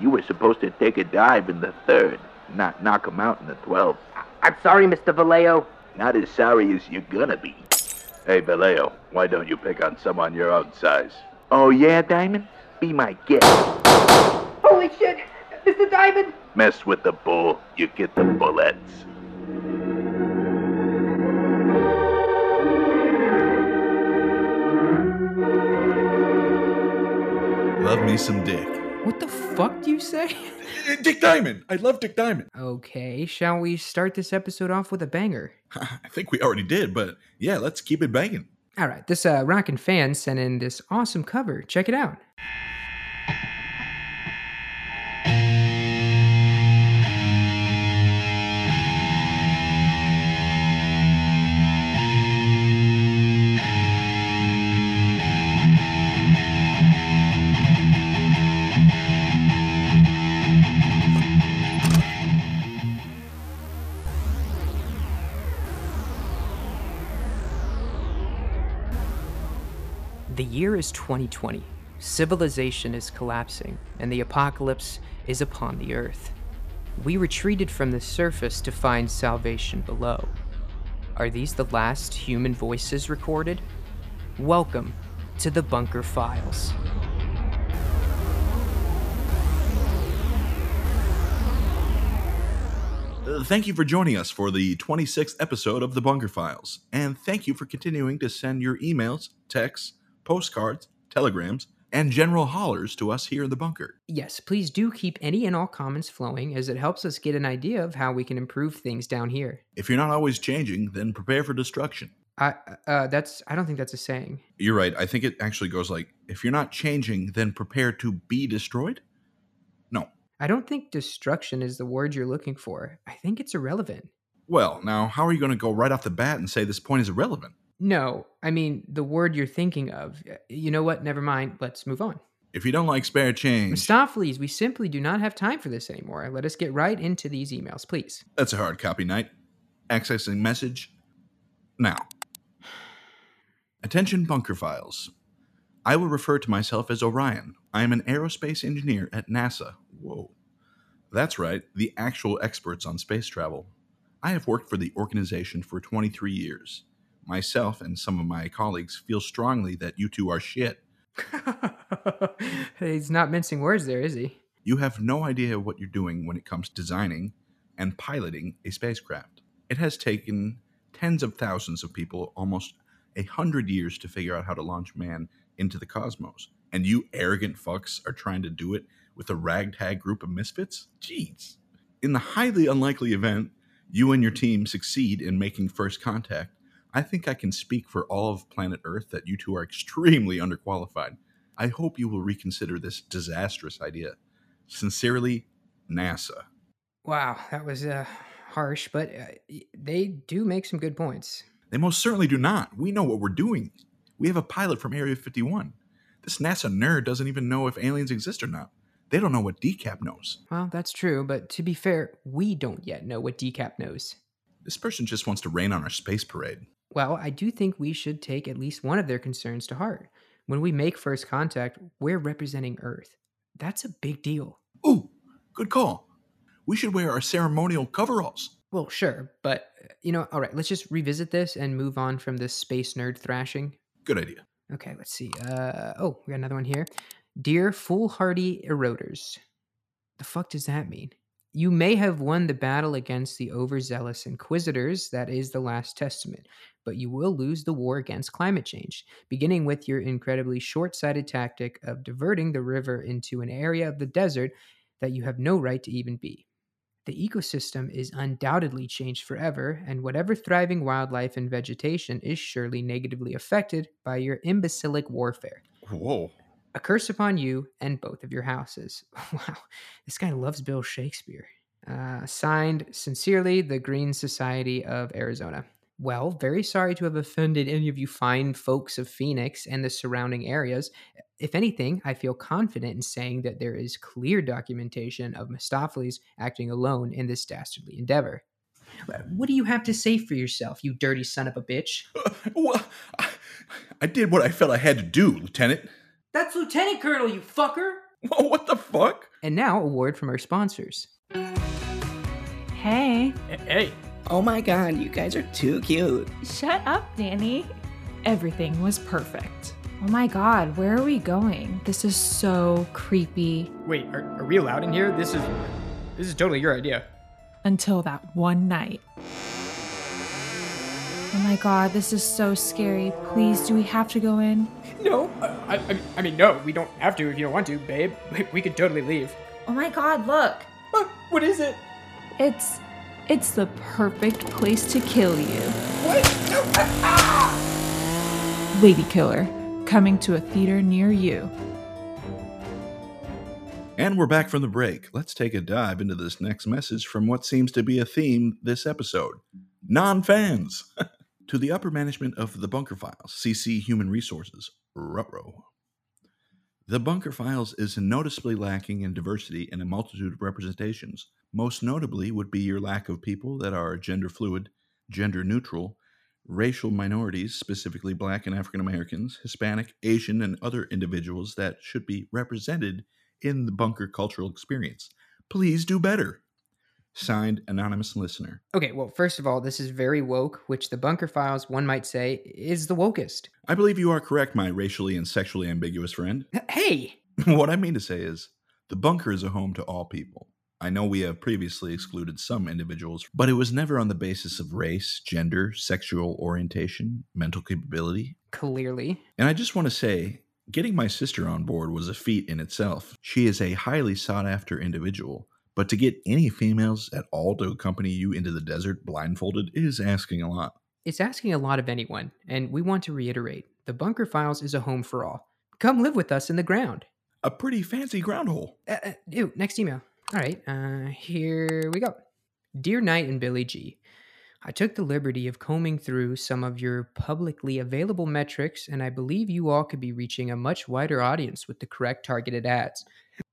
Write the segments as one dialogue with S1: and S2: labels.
S1: You were supposed to take a dive in the third, not knock him out in the 12th.
S2: I'm sorry, Mr. Vallejo.
S1: Not as sorry as you're gonna be.
S3: Hey, Vallejo, why don't you pick on someone your own size?
S1: Oh, yeah, Diamond? Be my guest.
S2: Holy shit! Mr. Diamond!
S3: Mess with the bull, you get the bullets.
S4: Love me some Dick.
S5: What the fuck do you say?
S4: Dick Diamond. I love Dick Diamond.
S5: Okay, shall we start this episode off with a banger?
S4: I think we already did, but yeah, let's keep it banging.
S5: All right, this uh, rockin' fan sent in this awesome cover. Check it out. The year is 2020. Civilization is collapsing, and the apocalypse is upon the earth. We retreated from the surface to find salvation below. Are these the last human voices recorded? Welcome to the Bunker Files.
S4: Uh, thank you for joining us for the 26th episode of the Bunker Files, and thank you for continuing to send your emails, texts, postcards, telegrams, and general hollers to us here in the bunker.
S5: Yes, please do keep any and all comments flowing as it helps us get an idea of how we can improve things down here.
S4: If you're not always changing, then prepare for destruction.
S5: I uh, that's I don't think that's a saying.
S4: You're right. I think it actually goes like if you're not changing, then prepare to be destroyed. No.
S5: I don't think destruction is the word you're looking for. I think it's irrelevant.
S4: Well, now, how are you going to go right off the bat and say this point is irrelevant?
S5: No, I mean the word you're thinking of. Eh, you know what? Never mind. Let's move on.
S4: If you don't like spare change,
S5: Mistopheles, we simply do not have time for this anymore. Let us get right into these emails, please.
S4: that's a hard copy Knight. Accessing message now. Attention, bunker files. I will refer to myself as Orion. I am an aerospace engineer at NASA. Whoa. That's right, the actual experts on space travel. I have worked for the organization for 23 years. Myself and some of my colleagues feel strongly that you two are shit.
S5: He's not mincing words there, is he?
S4: You have no idea what you're doing when it comes to designing and piloting a spacecraft. It has taken tens of thousands of people almost a hundred years to figure out how to launch man into the cosmos. And you arrogant fucks are trying to do it with a ragtag group of misfits? Jeez. In the highly unlikely event you and your team succeed in making first contact, I think I can speak for all of planet Earth that you two are extremely underqualified. I hope you will reconsider this disastrous idea. Sincerely, NASA.
S5: Wow, that was uh, harsh, but uh, they do make some good points.
S4: They most certainly do not. We know what we're doing. We have a pilot from Area 51. This NASA nerd doesn't even know if aliens exist or not. They don't know what DCAP knows.
S5: Well, that's true, but to be fair, we don't yet know what DCAP knows.
S4: This person just wants to rain on our space parade.
S5: Well, I do think we should take at least one of their concerns to heart. When we make first contact, we're representing Earth. That's a big deal.
S4: Ooh, good call. We should wear our ceremonial coveralls.
S5: Well, sure, but you know, all right, let's just revisit this and move on from this space nerd thrashing.
S4: Good idea.
S5: Okay, let's see. Uh, oh, we got another one here. Dear foolhardy eroders. The fuck does that mean? You may have won the battle against the overzealous inquisitors, that is the last testament, but you will lose the war against climate change, beginning with your incredibly short sighted tactic of diverting the river into an area of the desert that you have no right to even be. The ecosystem is undoubtedly changed forever, and whatever thriving wildlife and vegetation is surely negatively affected by your imbecilic warfare.
S4: Whoa.
S5: A curse upon you and both of your houses. Wow, this guy loves Bill Shakespeare. Uh, signed, sincerely, the Green Society of Arizona. Well, very sorry to have offended any of you fine folks of Phoenix and the surrounding areas. If anything, I feel confident in saying that there is clear documentation of Mistopheles acting alone in this dastardly endeavor. What do you have to say for yourself, you dirty son of a bitch?
S4: Well, I- I did what I felt I had to do, Lieutenant.
S5: That's Lieutenant Colonel, you fucker!
S4: Whoa, what the fuck?
S5: And now, a word from our sponsors.
S6: Hey,
S5: Hey,
S7: Oh my god, you guys are too cute.
S6: shut up, Danny. Everything was perfect. Oh my god, where are we going? This is so creepy.
S5: wait, are, are we allowed in here? This is this is totally your idea.
S6: Until that one night. Oh my god, this is so scary. Please, do we have to go in?
S5: No, I, I, I mean, no, we don't have to if you don't want to, babe. We could totally leave.
S6: Oh my god, look!
S5: What, what is it?
S6: It's. It's the perfect place to kill you.
S5: What? No, ah!
S6: Lady Killer, coming to a theater near you.
S4: And we're back from the break. Let's take a dive into this next message from what seems to be a theme this episode non fans. to the upper management of the Bunker Files, CC Human Resources, Rutro. The Bunker Files is noticeably lacking in diversity and a multitude of representations. Most notably would be your lack of people that are gender fluid, gender neutral, racial minorities, specifically black and African Americans, Hispanic, Asian, and other individuals that should be represented in the bunker cultural experience. Please do better. Signed, Anonymous Listener.
S5: Okay, well, first of all, this is very woke, which the Bunker Files, one might say, is the wokest.
S4: I believe you are correct, my racially and sexually ambiguous friend.
S5: Hey!
S4: what I mean to say is, the bunker is a home to all people. I know we have previously excluded some individuals, but it was never on the basis of race, gender, sexual orientation, mental capability.
S5: Clearly.
S4: And I just want to say, getting my sister on board was a feat in itself. She is a highly sought after individual, but to get any females at all to accompany you into the desert blindfolded is asking a lot.
S5: It's asking a lot of anyone, and we want to reiterate the Bunker Files is a home for all. Come live with us in the ground.
S4: A pretty fancy ground hole.
S5: Uh, uh, ew, next email. All right, uh, here we go. Dear Knight and Billy G, I took the liberty of combing through some of your publicly available metrics, and I believe you all could be reaching a much wider audience with the correct targeted ads.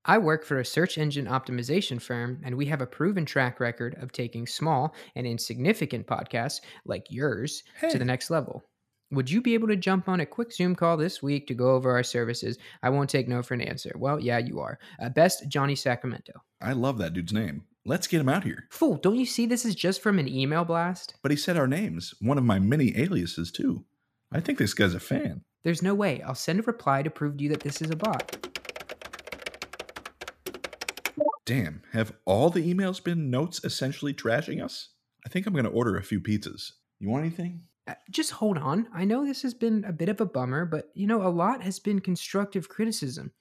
S5: I work for a search engine optimization firm, and we have a proven track record of taking small and insignificant podcasts like yours to the next level. Would you be able to jump on a quick Zoom call this week to go over our services? I won't take no for an answer. Well, yeah, you are. Uh, best, Johnny Sacramento.
S4: I love that dude's name. Let's get him out here.
S5: Fool, don't you see this is just from an email blast?
S4: But he said our names, one of my many aliases, too. I think this guy's a fan.
S5: There's no way. I'll send a reply to prove to you that this is a bot.
S4: Damn, have all the emails been notes essentially trashing us? I think I'm going to order a few pizzas. You want anything?
S5: Uh, just hold on. I know this has been a bit of a bummer, but you know, a lot has been constructive criticism.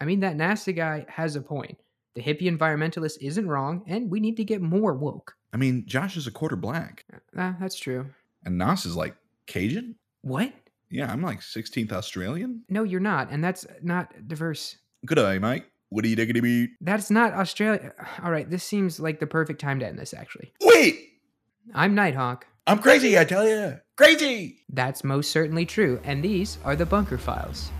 S5: I mean, that NASA guy has a point. The hippie environmentalist isn't wrong, and we need to get more woke.
S4: I mean, Josh is a quarter black,
S5: Uh, that's true.
S4: and Nas is like Cajun?
S5: What?
S4: Yeah, I'm like 16th Australian.
S5: No, you're not, and that's not diverse.
S4: Good day, mate. What are you diggity beat?
S5: That's not Australia. All right, this seems like the perfect time to end this, actually.
S4: Wait!
S5: I'm Nighthawk.
S4: I'm crazy, I tell you. Crazy!
S5: That's most certainly true, and these are the Bunker Files.